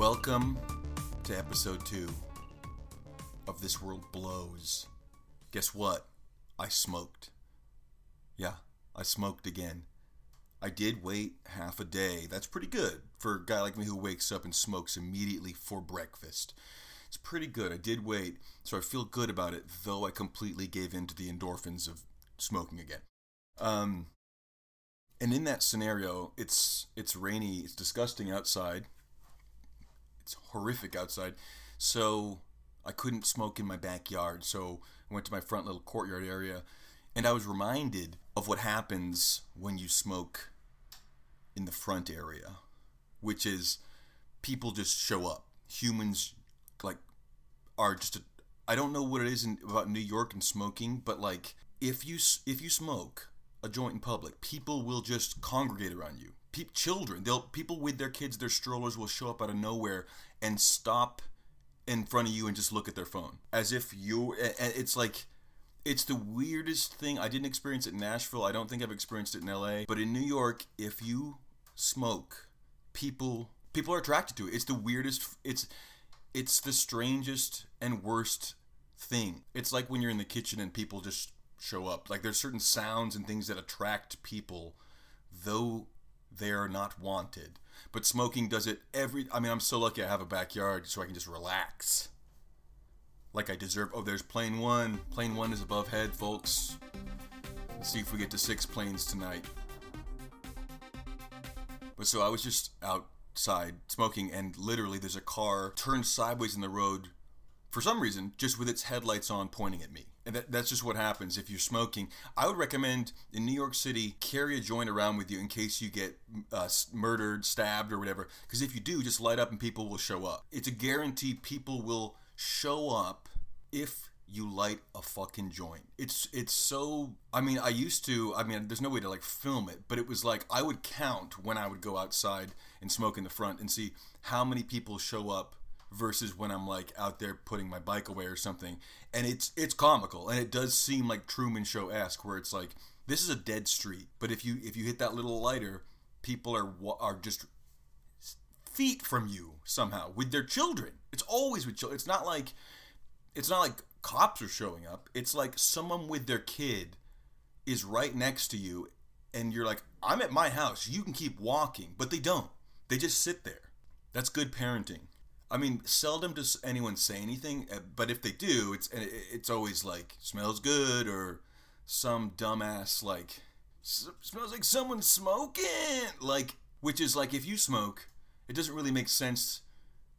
Welcome to episode two of This World Blows. Guess what? I smoked. Yeah, I smoked again. I did wait half a day. That's pretty good for a guy like me who wakes up and smokes immediately for breakfast. It's pretty good. I did wait, so I feel good about it, though I completely gave in to the endorphins of smoking again. Um, and in that scenario, it's it's rainy, it's disgusting outside. It's horrific outside. So I couldn't smoke in my backyard. So I went to my front little courtyard area and I was reminded of what happens when you smoke in the front area, which is people just show up. Humans like are just I don't know what it is in, about New York and smoking, but like if you if you smoke a joint in public, people will just congregate around you. Pe- children, they'll people with their kids, their strollers will show up out of nowhere and stop in front of you and just look at their phone as if you. It's like it's the weirdest thing. I didn't experience it in Nashville. I don't think I've experienced it in LA. But in New York, if you smoke, people people are attracted to it. It's the weirdest. It's it's the strangest and worst thing. It's like when you're in the kitchen and people just show up. Like there's certain sounds and things that attract people, though they are not wanted. But smoking does it every. I mean, I'm so lucky I have a backyard so I can just relax. Like I deserve. Oh, there's plane one. Plane one is above head, folks. Let's see if we get to six planes tonight. But so I was just outside smoking, and literally there's a car turned sideways in the road for some reason, just with its headlights on pointing at me. And that, that's just what happens if you're smoking. I would recommend in New York City, carry a joint around with you in case you get uh, murdered, stabbed, or whatever. Because if you do, just light up and people will show up. It's a guarantee people will show up if you light a fucking joint. It's it's so I mean, I used to I mean, there's no way to like film it, but it was like I would count when I would go outside and smoke in the front and see how many people show up versus when I'm like out there putting my bike away or something. And it's it's comical and it does seem like Truman Show esque where it's like this is a dead street, but if you if you hit that little lighter, people are are just feet from you somehow with their children. It's always with children. It's not like it's not like cops are showing up. It's like someone with their kid is right next to you and you're like, "I'm at my house. You can keep walking." But they don't. They just sit there. That's good parenting. I mean, seldom does anyone say anything, uh, but if they do, it's it's always like smells good or some dumbass like smells like someone's smoking, like which is like if you smoke, it doesn't really make sense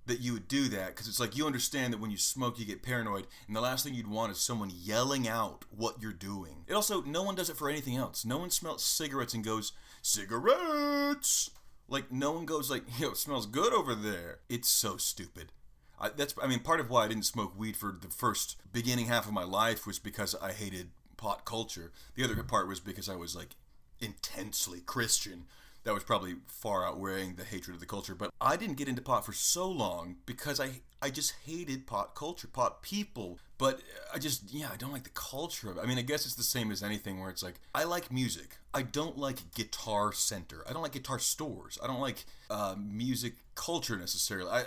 that you would do that because it's like you understand that when you smoke you get paranoid and the last thing you'd want is someone yelling out what you're doing. It also no one does it for anything else. No one smells cigarettes and goes cigarettes like no one goes like, "Yo, it smells good over there." It's so stupid. I, that's I mean part of why I didn't smoke weed for the first beginning half of my life was because I hated pot culture. The other part was because I was like intensely Christian that was probably far outweighing the hatred of the culture. But I didn't get into pot for so long because I I just hated pot culture, pot people. But I just yeah, I don't like the culture of it. I mean, I guess it's the same as anything where it's like I like music. I don't like guitar center. I don't like guitar stores. I don't like uh, music culture necessarily. I,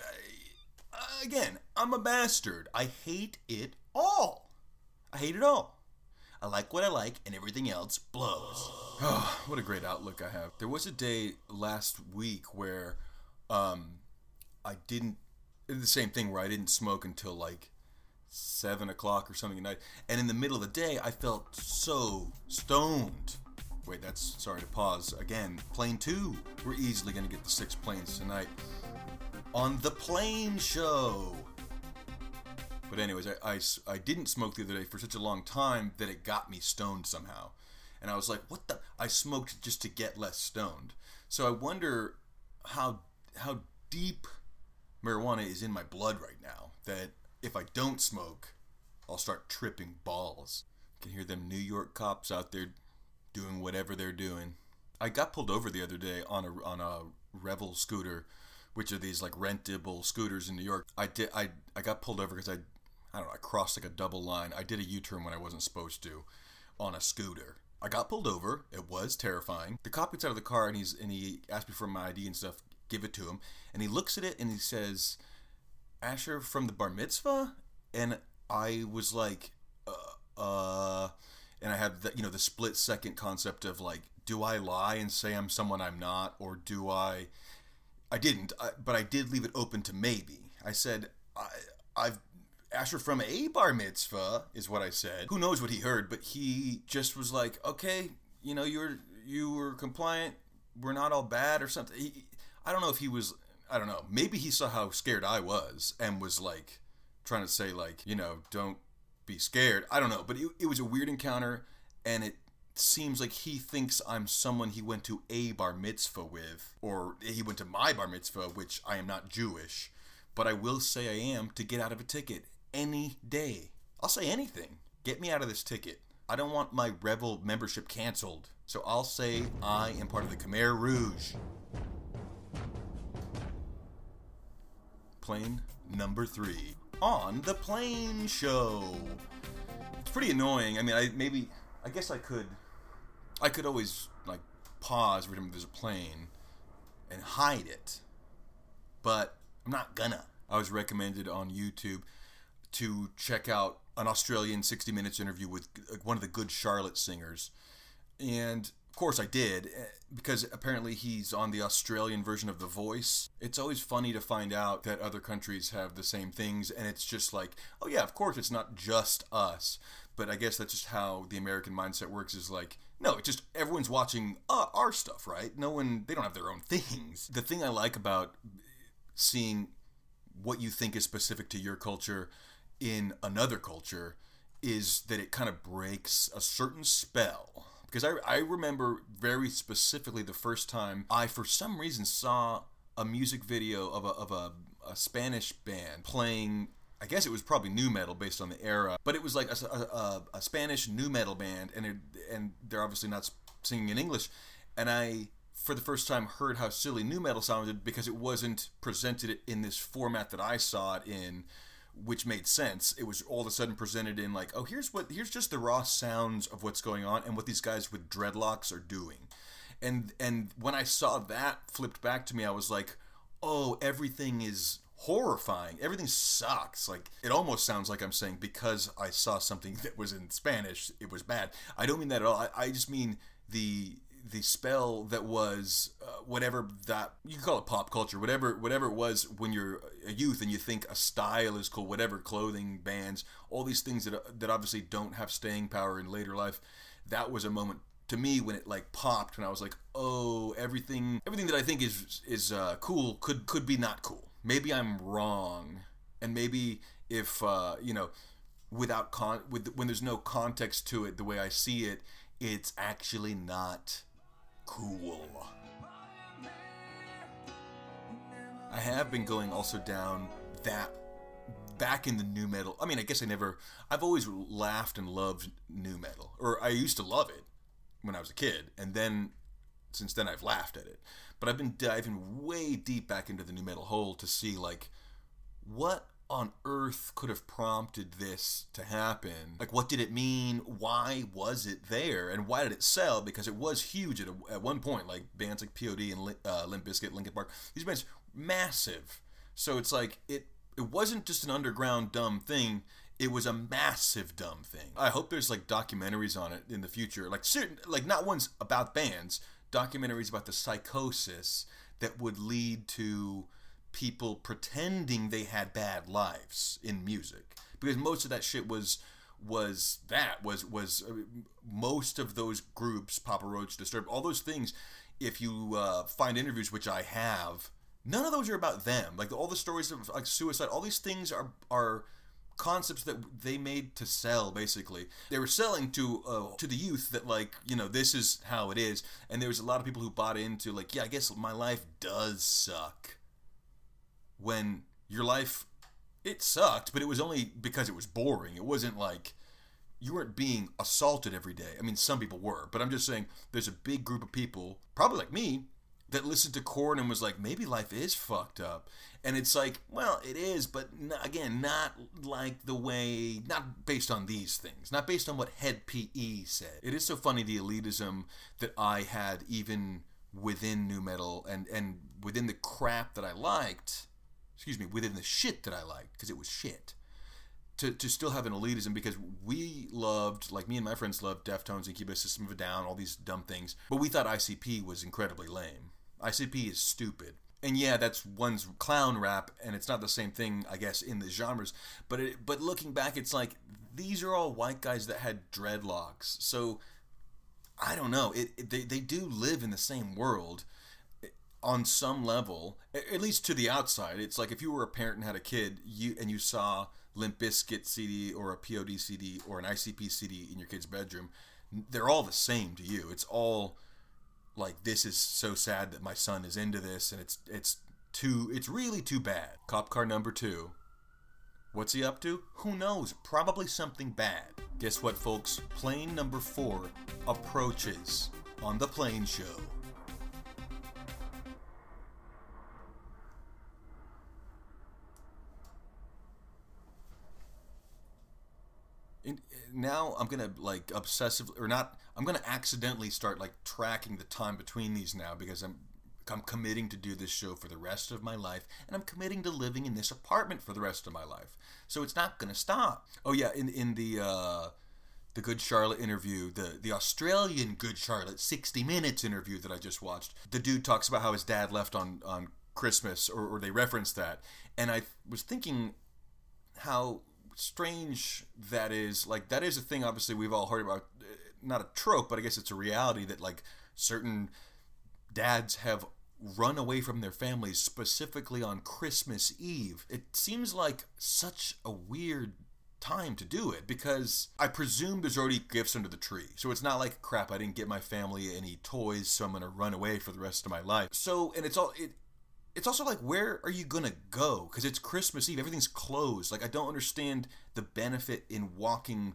I again, I'm a bastard. I hate it all. I hate it all. I like what I like, and everything else blows. Oh, what a great outlook I have. There was a day last week where um, I didn't. The same thing where I didn't smoke until like seven o'clock or something at night, and in the middle of the day, I felt so stoned. Wait, that's sorry to pause again. Plane two. We're easily gonna get the six planes tonight on the plane show. But anyways, I, I, I didn't smoke the other day for such a long time that it got me stoned somehow. And I was like, what the? I smoked just to get less stoned. So I wonder how how deep marijuana is in my blood right now that if I don't smoke, I'll start tripping balls. I can hear them New York cops out there doing whatever they're doing. I got pulled over the other day on a on a Revel scooter, which are these like rentable scooters in New York. I did I I got pulled over because I I don't know, I crossed like a double line. I did a U-turn when I wasn't supposed to on a scooter. I got pulled over. It was terrifying. The cop gets out of the car and he's and he asked me for my ID and stuff. give it to him, and he looks at it and he says, "Asher from the bar mitzvah," and I was like, uh, uh and I had the, you know the split second concept of like, do I lie and say I'm someone I'm not, or do I? I didn't, I, but I did leave it open to maybe. I said I, I've Asher from a bar mitzvah is what I said. Who knows what he heard, but he just was like, okay, you know, you were you were compliant. We're not all bad or something. He, I don't know if he was. I don't know. Maybe he saw how scared I was and was like trying to say like, you know, don't be scared. I don't know, but it, it was a weird encounter, and it seems like he thinks I'm someone he went to a bar mitzvah with, or he went to my bar mitzvah, which I am not Jewish. But I will say I am to get out of a ticket any day. I'll say anything. Get me out of this ticket. I don't want my Revel membership canceled. So I'll say I am part of the Khmer Rouge. Plane number three. On the plane show. It's pretty annoying. I mean, I maybe, I guess I could, I could always like pause every time there's a plane and hide it. But I'm not gonna. I was recommended on YouTube to check out an Australian 60 Minutes interview with one of the Good Charlotte singers. And of course I did, eh, because apparently he's on the Australian version of The Voice. It's always funny to find out that other countries have the same things, and it's just like, oh yeah, of course it's not just us. But I guess that's just how the American mindset works is like, no, it's just everyone's watching uh, our stuff, right? No one, they don't have their own things. The thing I like about seeing what you think is specific to your culture in another culture is that it kind of breaks a certain spell. Because I, I remember very specifically the first time I, for some reason, saw a music video of a, of a, a Spanish band playing I guess it was probably nu metal based on the era, but it was like a, a, a, Spanish nu metal band, and it, and they're obviously not singing in English. And I, for the first time, heard how silly nu metal sounded because it wasn't presented in this format that I saw it in, which made sense. It was all of a sudden presented in like, oh, here's what here's just the raw sounds of what's going on and what these guys with dreadlocks are doing. And and when I saw that flipped back to me, I was like, oh, everything is horrifying. Everything sucks. Like it almost sounds like I'm saying because I saw something that was in Spanish, it was bad. I don't mean that at all. I, I just mean the the spell that was uh, whatever that you call it pop culture whatever whatever it was when you're a youth and you think a style is cool whatever clothing bands all these things that that obviously don't have staying power in later life that was a moment to me when it like popped and I was like oh everything everything that I think is is uh, cool could could be not cool. Maybe I'm wrong and maybe if uh, you know without con with when there's no context to it the way I see it it's actually not cool. I have been going also down that back in the nu metal. I mean, I guess I never. I've always laughed and loved nu metal, or I used to love it when I was a kid, and then since then I've laughed at it. But I've been diving way deep back into the nu metal hole to see like what on earth could have prompted this to happen? Like, what did it mean? Why was it there? And why did it sell? Because it was huge at, a, at one point, like bands like POD and uh, Limp Bizkit, Linkin Park. These bands massive. So it's like it. It wasn't just an underground dumb thing. It was a massive dumb thing. I hope there's like documentaries on it in the future. Like certain, like not ones about bands, documentaries about the psychosis that would lead to people pretending they had bad lives in music. Because most of that shit was was that was was most of those groups papa roach disturbed all those things if you uh, find interviews which i have none of those are about them. Like all the stories of like suicide all these things are are concepts that they made to sell basically. They were selling to uh, to the youth that like you know this is how it is. And there was a lot of people who bought into like yeah i guess my life does suck when your life it sucked, but it was only because it was boring. It wasn't like you weren't being assaulted every day. I mean, some people were, but I'm just saying there's a big group of people, probably like me, that listened to Korn and was like, maybe life is fucked up. And it's like, well, it is, but again, not like the way, not based on these things, not based on what Hed PE said. It is so funny the elitism that I had even within nu metal and and within the crap that I liked, excuse me, within the shit that I liked because it was shit. To, to still have an elitism because we loved, like me and my friends loved Deftones, Incubus, System of a Down, all these dumb things, but we thought ICP was incredibly lame. ICP is stupid. And yeah, that's one's clown rap, and it's not the same thing, I guess, in the genres. But it, but looking back, it's like these are all white guys that had dreadlocks. So I don't know. It, it, they they do live in the same world on some level, at least to the outside. It's like if you were a parent and had a kid, you and you saw Limp Bizkit CD or a POD CD or an ICP CD in your kid's bedroom, they're all the same to you. It's all like this is so sad that my son is into this, and it's it's too it's really too bad. Cop car number two. What's he up to? Who knows? Probably something bad. Guess what, folks? Plane number four approaches on the plane show. Now I'm gonna like obsessively or not. I'm gonna accidentally start like tracking the time between these now because I'm I'm committing to do this show for the rest of my life, and I'm committing to living in this apartment for the rest of my life. So it's not gonna stop. Oh yeah, in in the uh, the Good Charlotte interview, the the Australian Good Charlotte 60 Minutes interview that I just watched, the dude talks about how his dad left on on Christmas, or, or they reference that, and I was thinking how strange that is. Like that is a thing. Obviously, we've all heard about. Uh, not a trope, but I guess it's a reality that like certain dads have run away from their families specifically on Christmas Eve. It seems like such a weird time to do it because I presume there's already gifts under the tree. So it's not like crap I didn't get my family any toys so I'm going to run away for the rest of my life. So and it's all it it's also like where are you to go cuz it's Christmas Eve everything's closed. Like I don't understand the benefit in walking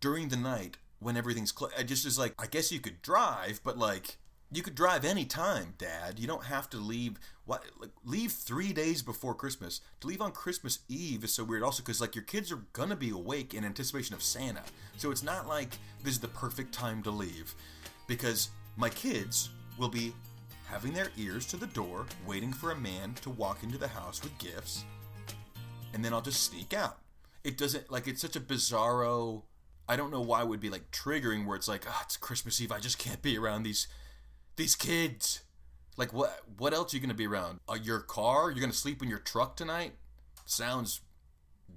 during the night when everything's closed. I just is like I guess you could drive but like you could drive any time, Dad. You don't have to leave. What? Like, leave three days before Christmas. To leave on Christmas Eve is so weird. Also, because like your kids are gonna be awake in anticipation of Santa, so it's not like this is the perfect time to leave, because my kids will be having their ears to the door, waiting for a man to walk into the house with gifts, and then I'll just sneak out. It doesn't like it's such a bizarro. I don't know why it would be like triggering where it's like, oh, it's Christmas Eve. I just can't be around these these kids. Like what? What else are you gonna be around? Uh, your car? You're gonna sleep in your truck tonight? Sounds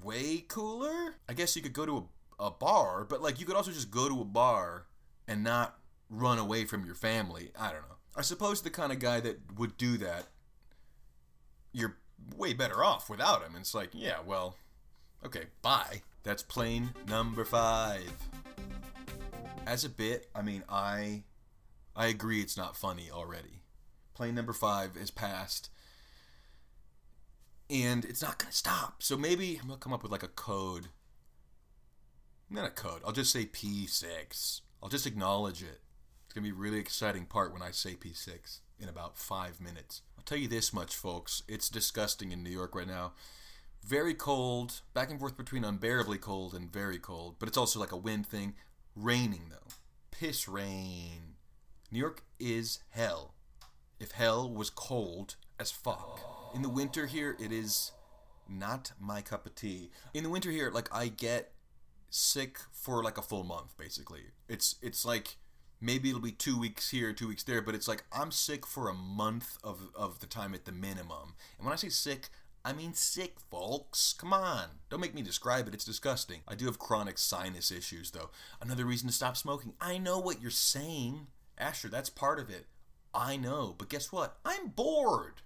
way cooler. I guess you could go to a, a bar, but like you could also just go to a bar and not run away from your family. I don't know. I suppose the kind of guy that would do that, you're way better off without him. it's like, yeah, well, okay, bye. That's plane number five. As a bit, I mean, I I agree it's not funny already. Plane number five is passed. And it's not to stop. So maybe I'm to come up with like a code. Not a code. I'll just say P6. I'll just acknowledge it. It's going to be a really exciting part when I say P6 in about five minutes. I'll tell you this much, folks. It's disgusting in New York right now. Very cold, back and forth between unbearably cold and very cold, but it's also like a wind thing. Raining, though. Piss rain. New York is hell. If hell was cold as fuck. In the winter here, it is not my cup of tea. In the winter here, like I get sick for like a full month, basically. It's it's like maybe it'll be two weeks here, two weeks there, but it's like I'm sick for a month of of the time at the minimum. And when I say sick, I mean sick, folks. Come on. Don't make me describe it. It's disgusting. I do have chronic sinus issues, though. Another reason to stop smoking. I know what you're saying. Asher, that's part of it. I know, but guess what? I'm bored.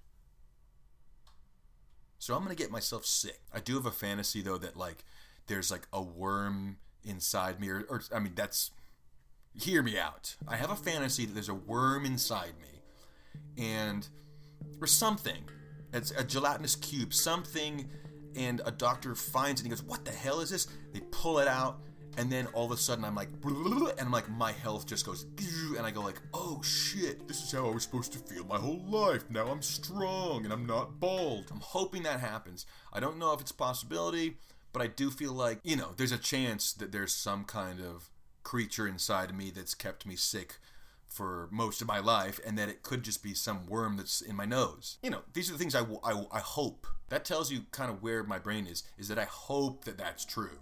So I'm going to get myself sick. I do have a fantasy though that like there's like a worm inside me or, or I mean that's hear me out. I have a fantasy that there's a worm inside me and or something. It's a gelatinous cube, something and a doctor finds it and he goes, "What the hell is this?" They pull it out and then all of a sudden I'm like, and I'm like, my health just goes, and I go like, oh shit, this is how I was supposed to feel my whole life. Now I'm strong and I'm not bald. I'm hoping that happens. I don't know if it's a possibility, but I do feel like, you know, there's a chance that there's some kind of creature inside of me that's kept me sick for most of my life and that it could just be some worm that's in my nose. You know, these are the things I, I, I hope. That tells you kind of where my brain is, is that I hope that that's true.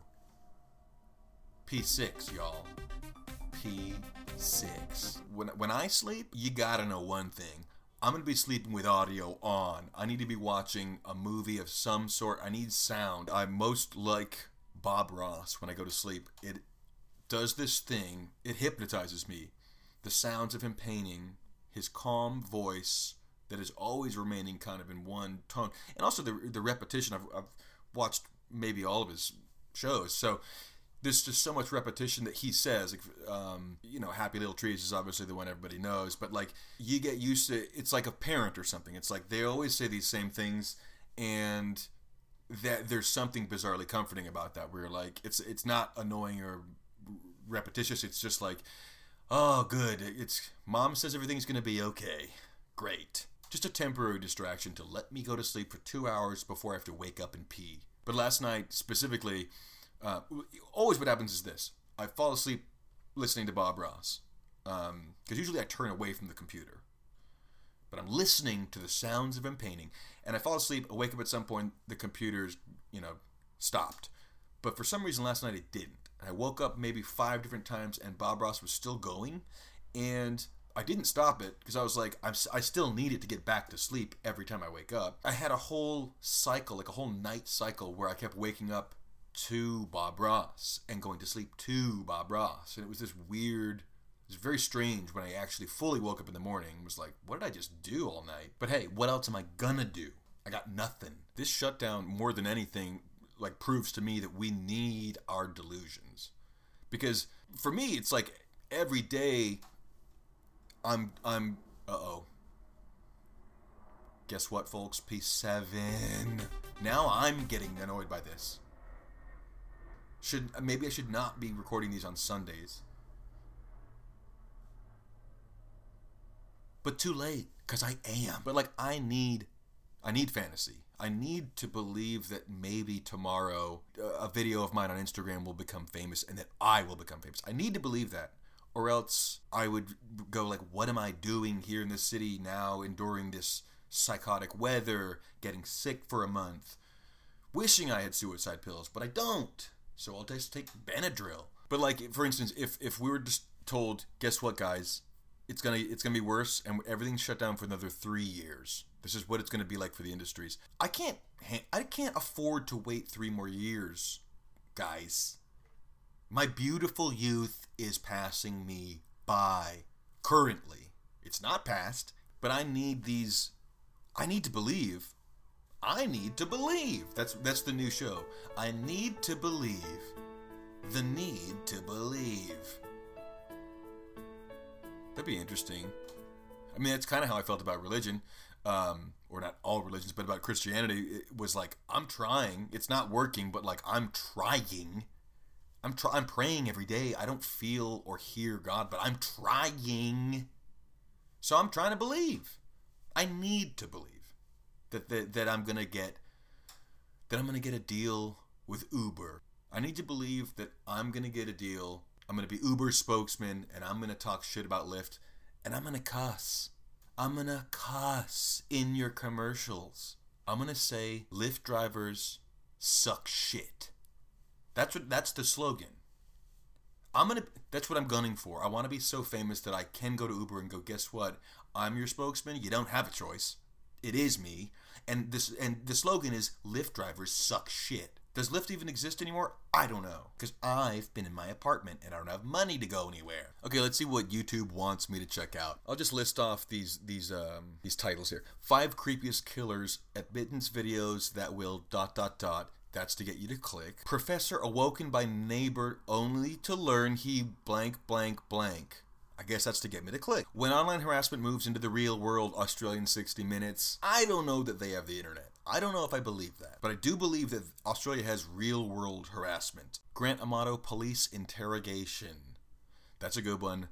P6, y'all. P6. When, when I sleep, you gotta know one thing. I'm gonna be sleeping with audio on. I need to be watching a movie of some sort. I need sound. I'm most like Bob Ross when I go to sleep. It does this thing, it hypnotizes me. The sounds of him painting, his calm voice that is always remaining kind of in one tone, and also the, the repetition. I've, I've watched maybe all of his shows. So there's just so much repetition that he says. Um, you know, Happy Little Trees is obviously the one everybody knows, but like you get used to. It's like a parent or something. It's like they always say these same things, and that there's something bizarrely comforting about that. Where like it's it's not annoying or repetitious. It's just like, oh, good. It's mom says everything's gonna be okay. Great. Just a temporary distraction to let me go to sleep for two hours before I have to wake up and pee. But last night specifically uh, always what happens is this I fall asleep listening to Bob Ross. Because um, usually I turn away from the computer. But I'm listening to the sounds of him painting. And I fall asleep, I wake up at some point, the computer's, you know, stopped. But for some reason last night it didn't. I woke up maybe five different times and Bob Ross was still going. And I didn't stop it because I was like, I'm, I still needed to get back to sleep every time I wake up. I had a whole cycle, like a whole night cycle, where I kept waking up to Bob Ross and going to sleep to Bob Ross. And it was this weird, it was very strange when I actually fully woke up in the morning and was like, what did I just do all night? But hey, what else am I gonna do? I got nothing. This shutdown, more than anything, like proves to me that we need our delusions. Because for me, it's like every day I'm, I'm, uh oh. Guess what, folks? P7. Now I'm getting annoyed by this. Should maybe I should not be recording these on Sundays. But too late cuz I am. But like I need I need fantasy. I need to believe that maybe tomorrow uh, a video of mine on Instagram will become famous and that I will become famous. I need to believe that or else I would go like what am I doing here in this city now enduring this psychotic weather, getting sick for a month, wishing I had suicide pills, but I don't so I'll just take Benadryl. But like for instance, if if we were just told, guess what, guys, it's gonna it's gonna be worse, and everything's shut down for another three years. This is what it's gonna be like for the industries. I can't I can't afford to wait three more years, guys. My beautiful youth is passing me by currently. It's not past, but I need these. I need to believe I need to believe. That's that's the new show. I need to believe. The need to believe. That'd be interesting. I mean, that's kind of how I felt about religion, um, or not all religions, but about Christianity. It was like I'm trying. It's not working, but like I'm trying. I'm try- I'm praying every day. I don't feel or hear God, but I'm trying. So I'm trying to believe. I need to believe that that, that I'm gonna get that I'm gonna get a deal with Uber. I need to believe that I'm gonna get a deal. I'm gonna be Uber spokesman, and I'm gonna talk shit about Lyft, and I'm gonna cuss. I'm gonna cuss in your commercials. I'm gonna say Lyft drivers suck shit. That's what that's the slogan. I'm gonna that's what I'm gunning for. I wanna be so famous that I can go to Uber and go, guess what? I'm your spokesman. You don't have a choice. It is me. And this and the slogan is Lyft drivers suck shit. Does Lyft even exist anymore? I don't know. Because I've been in my apartment and I don't have money to go anywhere. Okay, let's see what YouTube wants me to check out. I'll just list off these these um these titles here. Five creepiest killers admittance videos that will dot dot dot. That's to get you to click. Professor awoken by neighbor only to learn he blank blank blank. I guess that's to get me to click. When online harassment moves into the real world, Australian 60 Minutes, I don't know that they have the internet. I don't know if I believe that, but I do believe that Australia has real world harassment. Grant Amato police interrogation. That's a good one.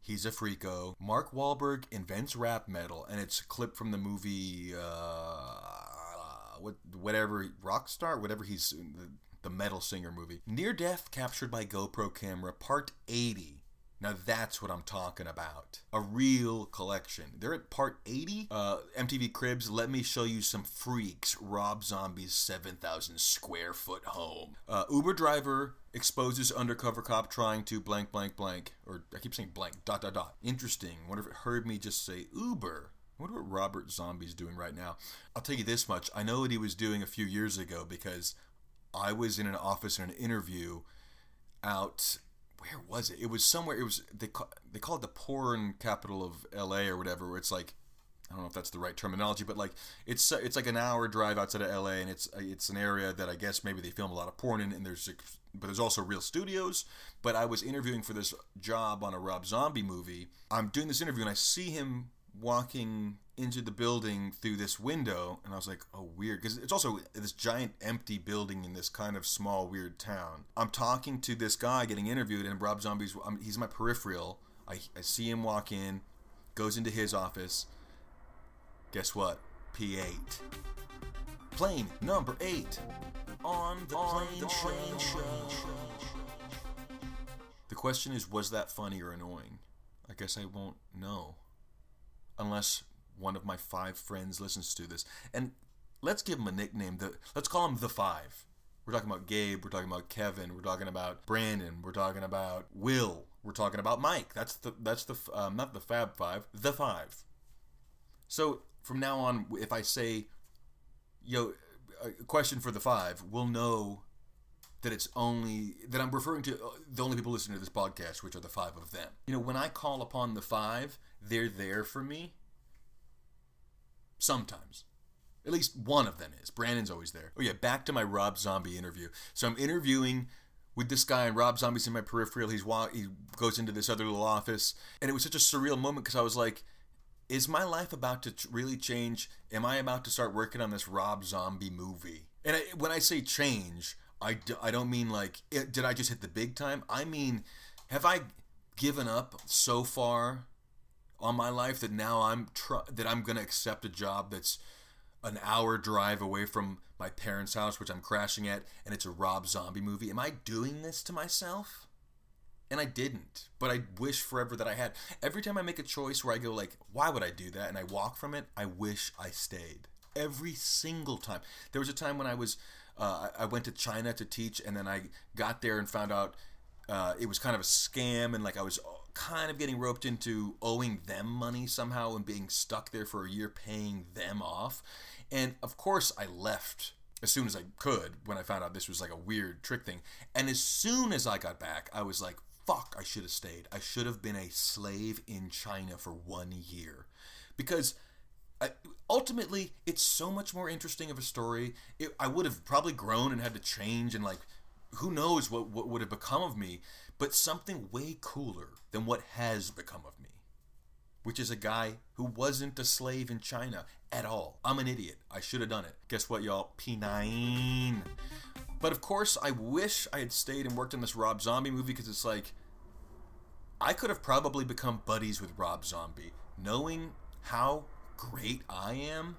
He's a freako. Mark Wahlberg invents rap metal, and it's a clip from the movie, uh, what, whatever, Rockstar, whatever he's, the, the metal singer movie. Near Death captured by GoPro camera, part 80 Now that's what I'm talking about. A real collection. They're at part 80. Uh, MTV Cribs, let me show you some freaks. Rob Zombie's 7,000 square foot home. Uh, Uber driver exposes undercover cop trying to blank, blank, blank. Or I keep saying blank, dot, dot, dot. Interesting. Wonder if it heard me just say Uber. I wonder what Robert Zombie's doing right now. I'll tell you this much. I know what he was doing a few years ago because I was in an office in an interview out where was it? It was somewhere. It was they call, they call it the porn capital of L.A. or whatever. Where it's like I don't know if that's the right terminology, but like it's it's like an hour drive outside of L.A. and it's it's an area that I guess maybe they film a lot of porn in, and there's but there's also real studios. But I was interviewing for this job on a Rob Zombie movie. I'm doing this interview and I see him walking into the building through this window and i was like oh weird. Because it's also this giant empty building in this kind of small weird town. I'm talking to this guy getting interviewed and rob zombie's I'm, he's my peripheral. I, I see him walk in goes into his office. Guess what? P8 plane number 8 on the plane, show. the question is was that funny or annoying? I guess i won't know. Unless one of my five friends listens to this. And let's give him a nickname. The, let's call him the five. We're talking about Gabe. We're talking about Kevin. We're talking about Brandon. We're talking about Will. We're talking about Mike. That's the that's the um, not the Fab Five, the five. So from now on, if I say, "Yo," a question for the five, we'll know that it's only that I'm referring to uh, the only people listening to this podcast, which are the five of them. You know, when I call upon the five, they're there for me. Sometimes. At least one of them is. Brandon's always there. Oh, yeah, back to my Rob Zombie interview. So I'm interviewing with this guy, and Rob Zombie's in my peripheral. He's He goes into this other little office. And it was such a surreal moment because I was like, is my life about to really change? Am I about to start working on this Rob Zombie movie? And I, when I say change, I, do, I don't mean like, it, did I just hit the big time? I mean, have I given up so far on my life that now I'm tr- that I'm gonna accept a job that's an hour drive away from my parents' house, which I'm crashing at, and it's a Rob Zombie movie. Am I doing this to myself? And I didn't, but I wish forever that I had. Every time I make a choice where I go like, "Why would I do that?" and I walk from it, I wish I stayed. Every single time. There was a time when I was, uh, I went to China to teach, and then I got there and found out uh, it was kind of a scam, and like I was kind of getting roped into owing them money somehow and being stuck there for a year paying them off. And of course, I left as soon as I could when I found out this was like a weird trick thing. And as soon as I got back, I was like, fuck, I should have stayed. I should have been a slave in China for one year. Because I, ultimately, it's so much more interesting of a story. It, I would have probably grown and had to change and like who knows what, what would have become of me, but something way cooler than what has become of me, which is a guy who wasn't a slave in China at all. I'm an idiot. I should have done it. Guess what, y'all? P9. But of course, I wish I had stayed and worked on this Rob Zombie movie because it's like, I could have probably become buddies with Rob Zombie, knowing how great I am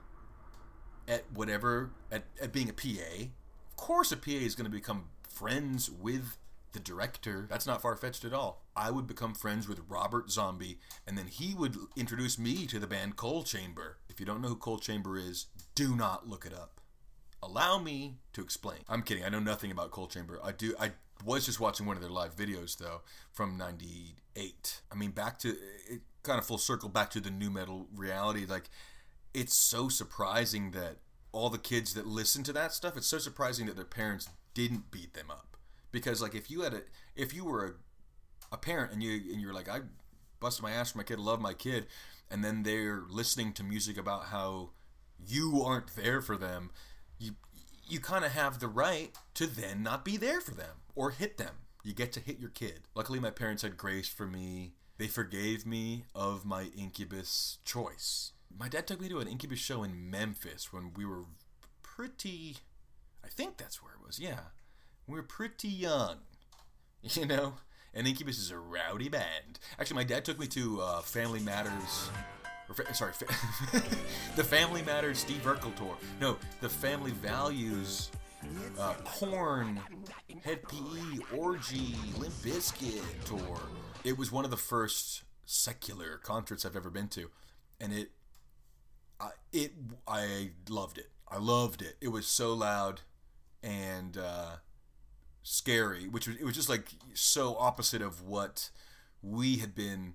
at whatever, at, at being a PA. Of course, a PA is going to become friends with the director. That's not far fetched at all. I would become friends with Robert Zombie, and then he would introduce me to the band Coal Chamber. If you don't know who Coal Chamber is, do not look it up. Allow me to explain. I'm kidding. I know nothing about Coal Chamber. I do. I was just watching one of their live videos though from '98. I mean, back to it, kind of full circle back to the nu metal reality. Like, it's so surprising that all the kids that listen to that stuff. It's so surprising that their parents didn't beat them up because like if you had a if you were a, a parent and you and you're like I busted my ass for my kid, love my kid, and then they're listening to music about how you aren't there for them, you you kind of have the right to then not be there for them or hit them. You get to hit your kid. Luckily, my parents had grace for me. They forgave me of my incubus choice. My dad took me to an incubus show in Memphis when we were pretty I think that's where it was. Yeah, we're pretty young, you know. And Incubus is a rowdy band. Actually, my dad took me to uh, Family Matters. Or, sorry, the Family Matters Steve Urkel tour. No, the Family Values uh, Korn, Hed PE, Orgy, Limp Bizkit tour. it was one of the first secular concerts I've ever been to, and it, I, it, I loved it. I loved it. It was so loud, and uh, scary, which was it was just like so opposite of what we had been.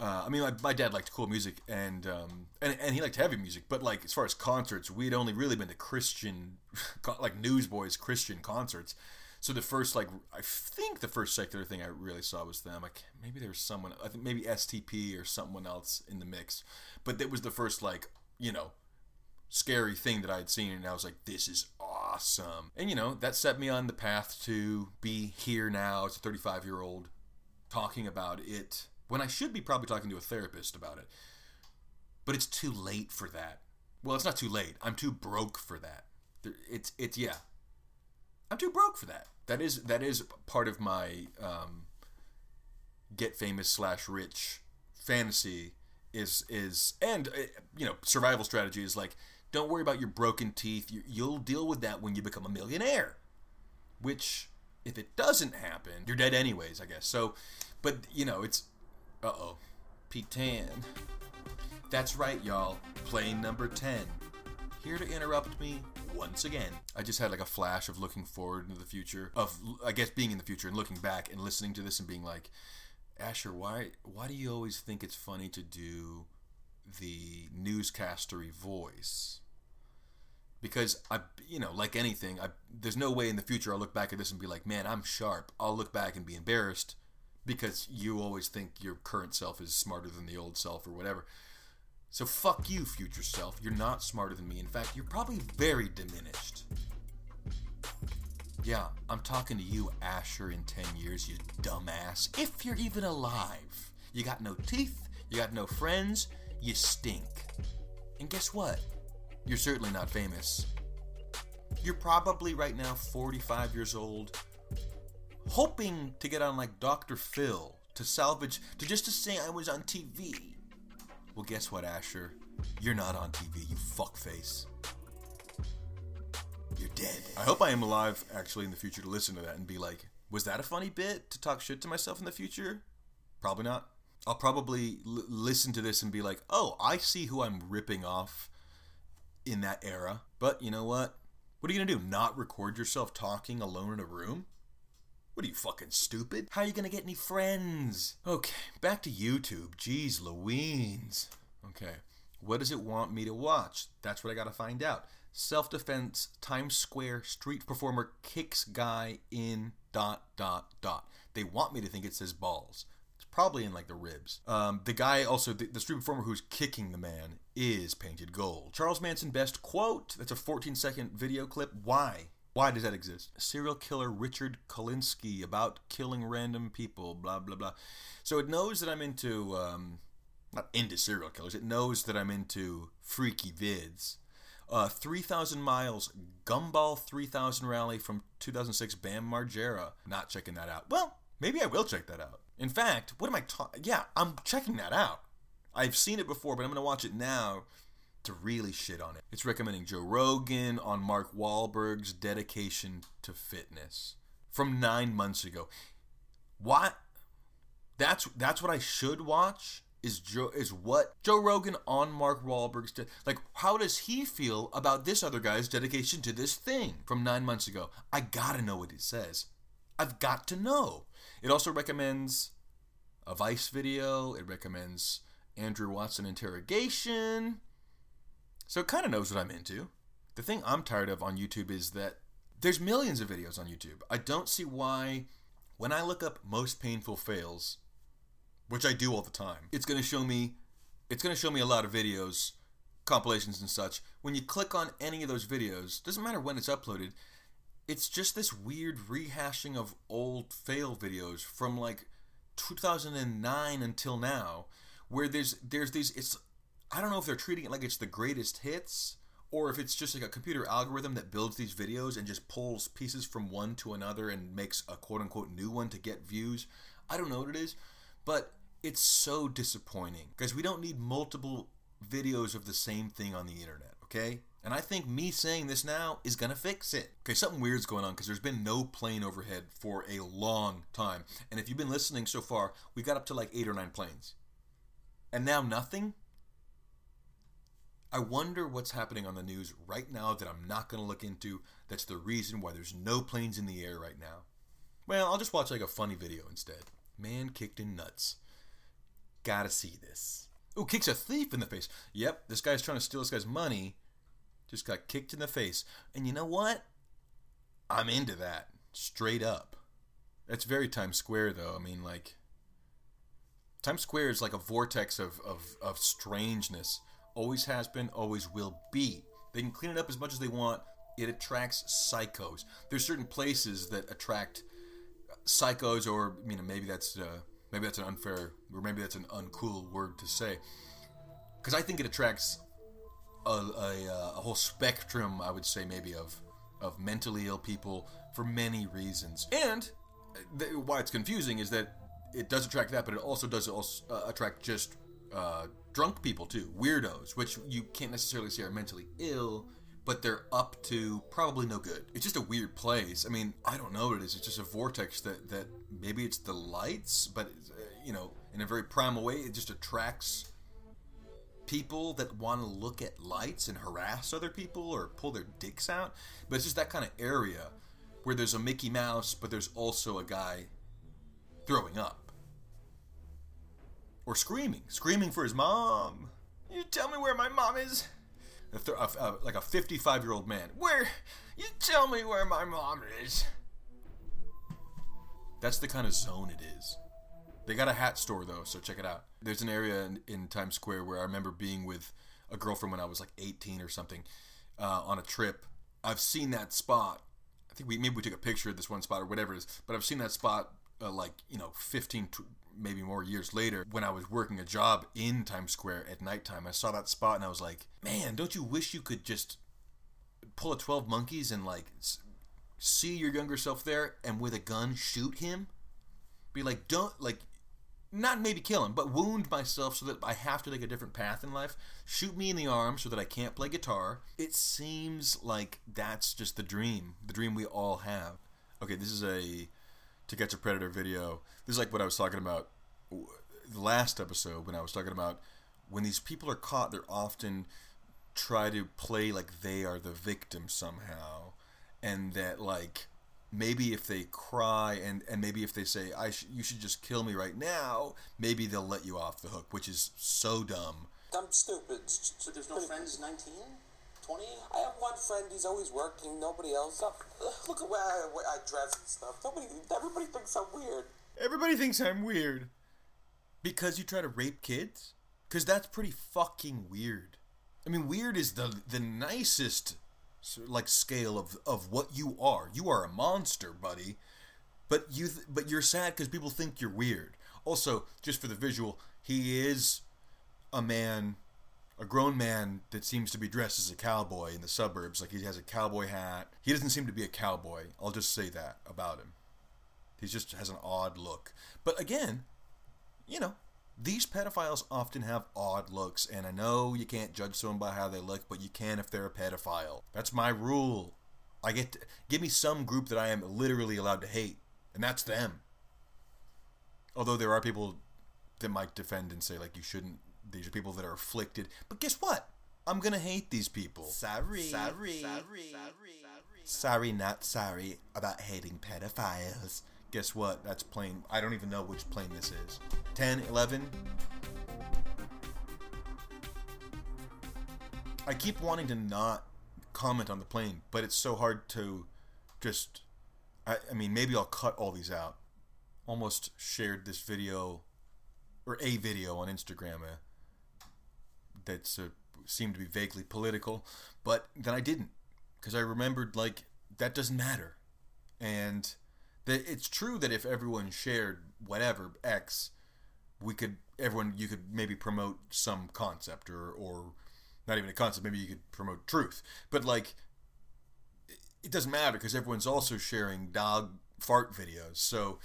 Uh, I mean, my, my, dad liked cool music and, um, and and he liked heavy music, but like as far as concerts, we'd only really been to Christian, like Newsboys Christian concerts. So the first like I think the first secular thing I really saw was them. Like maybe there was someone I think maybe STP or someone else in the mix, but that was the first like you know scary thing that I had seen, and I was like, this is awesome. And you know, that set me on the path to be here now as a 35 year old talking about it when I should be probably talking to a therapist about it. But it's too late for that. Well, it's not too late. I'm too broke for that. It's it's yeah. I'm too broke for that. That is that is part of my um, get famous slash rich fantasy is is and uh, you know survival strategy is like don't worry about your broken teeth. You'll deal with that when you become a millionaire. Which, if it doesn't happen, you're dead anyways, I guess. So, but, you know, it's. Uh oh. Pete Tan. That's right, y'all. Plane number 10. Here to interrupt me once again. I just had like a flash of looking forward into the future, of, I guess, being in the future and looking back and listening to this and being like, Asher, why, why do you always think it's funny to do the newscastery voice? Because I, you know, like anything, I, there's no way in the future I'll look back at this and be like, man, I'm sharp. I'll look back and be embarrassed because you always think your current self is smarter than the old self or whatever. So fuck you, future self. You're not smarter than me. In fact, you're probably very diminished. Yeah, I'm talking to you, Asher, in 10 years, you dumbass. If you're even alive. You got no teeth, you got no friends, you stink. And guess what? You're certainly not famous. You're probably right now 45 years old, hoping to get on like Dr. Phil to salvage, to just to say I was on TV. Well, guess what, Asher? You're not on TV, you fuckface. You're dead. I hope I am alive actually in the future to listen to that and be like, was that a funny bit to talk shit to myself in the future? Probably not. I'll probably l- listen to this and be like, oh, I see who I'm ripping off in that era. But you know what? What are you gonna do? Not record yourself talking alone in a room? What are you fucking stupid? How are you gonna get any friends? Okay, back to YouTube. Jeez Louise. Okay, what does it want me to watch? That's what I gotta find out. Self defense Times Square street performer kicks guy in dot dot dot. They want me to think it says balls probably in like the ribs. Um, the guy also, the, the street performer who's kicking the man is painted gold. Charles Manson best quote. That's a 14 second video clip. Why? Why does that exist? Serial killer Richard Kuklinski about killing random people. Blah blah blah. So it knows that I'm into. Um, not into serial killers. It knows that I'm into freaky vids. Uh, 3,000 miles Gumball 3000 rally from 2006 Bam Margera. Not checking that out. Well, maybe I will check that out. In fact, what am I talking? Yeah, I'm checking that out. I've seen it before, but I'm going to watch it now to really shit on it. It's recommending Joe Rogan on Mark Wahlberg's dedication to fitness from nine months ago. What? That's that's what I should watch. Is Joe is what Joe Rogan on Mark Wahlberg's de- like? How does he feel about this other guy's dedication to this thing from nine months ago? I gotta know what it says. I've got to know. It also recommends a Vice video. It recommends Andrew Watson interrogation. So it kind of knows what I'm into. The thing I'm tired of on YouTube is that there's millions of videos on YouTube. I don't see why, when I look up most painful fails, which I do all the time, it's going to show me, it's going to show me a lot of videos, compilations and such. When you click on any of those videos, doesn't matter when it's uploaded, it's just this weird rehashing of old fail videos from like 2009 until now where there's there's these it's I don't know if they're treating it like it's the greatest hits or if it's just like a computer algorithm that builds these videos and just pulls pieces from one to another and makes a quote unquote new one to get views. I don't know what it is, but it's so disappointing because we don't need multiple videos of the same thing on the internet, okay? And I think me saying this now is gonna fix it. Okay, something weird's going on because there's been no plane overhead for a long time. And if you've been listening so far, we got up to like eight or nine planes. And now nothing? I wonder what's happening on the news right now that I'm not gonna look into. That's the reason why there's no planes in the air right now. Well, I'll just watch like a funny video instead. Man kicked in nuts. Gotta see this. Ooh, kicks a thief in the face. Yep, this guy's trying to steal this guy's money. Just got kicked in the face. And you know what? I'm into that. Straight up. That's very Times Square, though. I mean, like. Times Square is like a vortex of, of, of strangeness. Always has been, always will be. They can clean it up as much as they want. It attracts psychos. There's certain places that attract psychos, or you know, maybe that's uh, maybe that's an unfair, or maybe that's an uncool word to say, because I think it attracts a, a, uh, a, whole spectrum, I would say, maybe of of mentally ill people for many reasons. And th- why it's confusing is that it does attract that, but it also does also, uh, attract just uh, drunk people too, weirdos, which you can't necessarily say are mentally ill but they're up to probably no good. It's just a weird place. I mean, I don't know what it is. It's just a vortex that that maybe it's the lights, but uh, you know, in a very primal way, it just attracts people that want to look at lights and harass other people or pull their dicks out. But it's just that kind of area where there's a Mickey Mouse, but there's also a guy throwing up or screaming, screaming for his mom. You tell me where my mom is a th- a, a, like a 55 year old man. Where? You tell me where my mom is. That's the kind of zone it is. They got a hat store though, so check it out. There's an area in, in Times Square where I remember being with a girlfriend when I was like 18 or something uh, on a trip. I've seen that spot. I think we maybe we took a picture of this one spot or whatever it is, but I've seen that spot uh, like you know 15, maybe more years later, when I was working a job in Times Square at nighttime, I saw that spot and I was like, man, don't you wish you could just pull a 12 monkeys and like see your younger self there and with a gun shoot him? Be like, don't, like, not maybe kill him, but wound myself so that I have to take a different path in life. Shoot me in the arm so that I can't play guitar. It seems like that's just the dream, the dream we all have. Okay, this is a to Catch a Predator video. This is like what I was talking about last episode when I was talking about when these people are caught, they're often try to play like they are the victim somehow, and that like maybe if they cry and and maybe if they say I sh- you should just kill me right now, maybe they'll let you off the hook, which is so dumb. I'm stupid. So there's no friends 19? 20? I have one friend. He's always working. Nobody else. Look at where I, where I dress and stuff. Nobody. Everybody thinks I'm weird. Everybody thinks I'm weird. Because you try to rape kids? Because that's pretty fucking weird. I mean, weird is the the nicest like scale of of what you are. You are a monster, buddy. But you th- but you're sad because people think you're weird. Also, just for the visual, he is a man a grown man that seems to be dressed as a cowboy in the suburbs. Like he has a cowboy hat. He doesn't seem to be a cowboy. I'll just say that about him. He just has an odd look. But again, you know, these pedophiles often have odd looks, and I know you can't judge someone by how they look, but you can if they're a pedophile. That's my rule. I get to, give me some group that I am literally allowed to hate, and that's them. Although there are people that might defend and say like you shouldn't these are people that are afflicted. But guess what? I'm gonna hate these people. Sorry. Sorry. Sorry. Sorry, not sorry about hating pedophiles. Guess what? That's plane. I don't even know which plane this is. 10, 11. I keep wanting to not comment on the plane, but it's so hard to just. I, I mean, maybe I'll cut all these out. Almost shared this video, or a video on Instagram. Uh, that uh, seemed to be vaguely political, but then I didn't because I remembered like that doesn't matter, and that it's true that if everyone shared whatever X, we could everyone you could maybe promote some concept or or not even a concept maybe you could promote truth, but like it doesn't matter because everyone's also sharing dog fart videos, so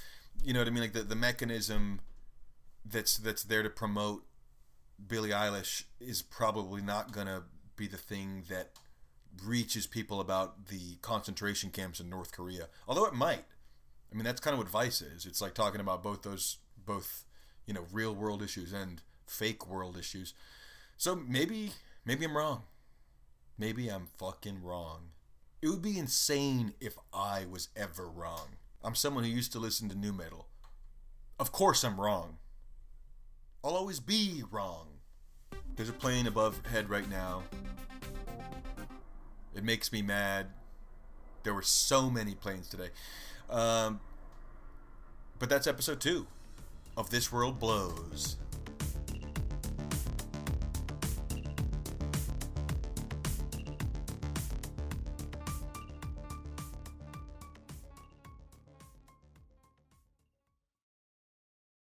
you know what I mean like the the mechanism that's that's there to promote Billie Eilish is probably not gonna be the thing that reaches people about the concentration camps in North Korea. Although it might. I mean, that's kind of what Vice is. It's like talking about both those, both, you know, real world issues and fake world issues. So maybe, maybe I'm wrong. Maybe I'm fucking wrong. It would be insane if I was ever wrong. I'm someone who used to listen to nu metal. Of course I'm wrong. I'll always be wrong. There's a plane above head right now. It makes me mad. There were so many planes today. Um, but that's episode two of This World Blows.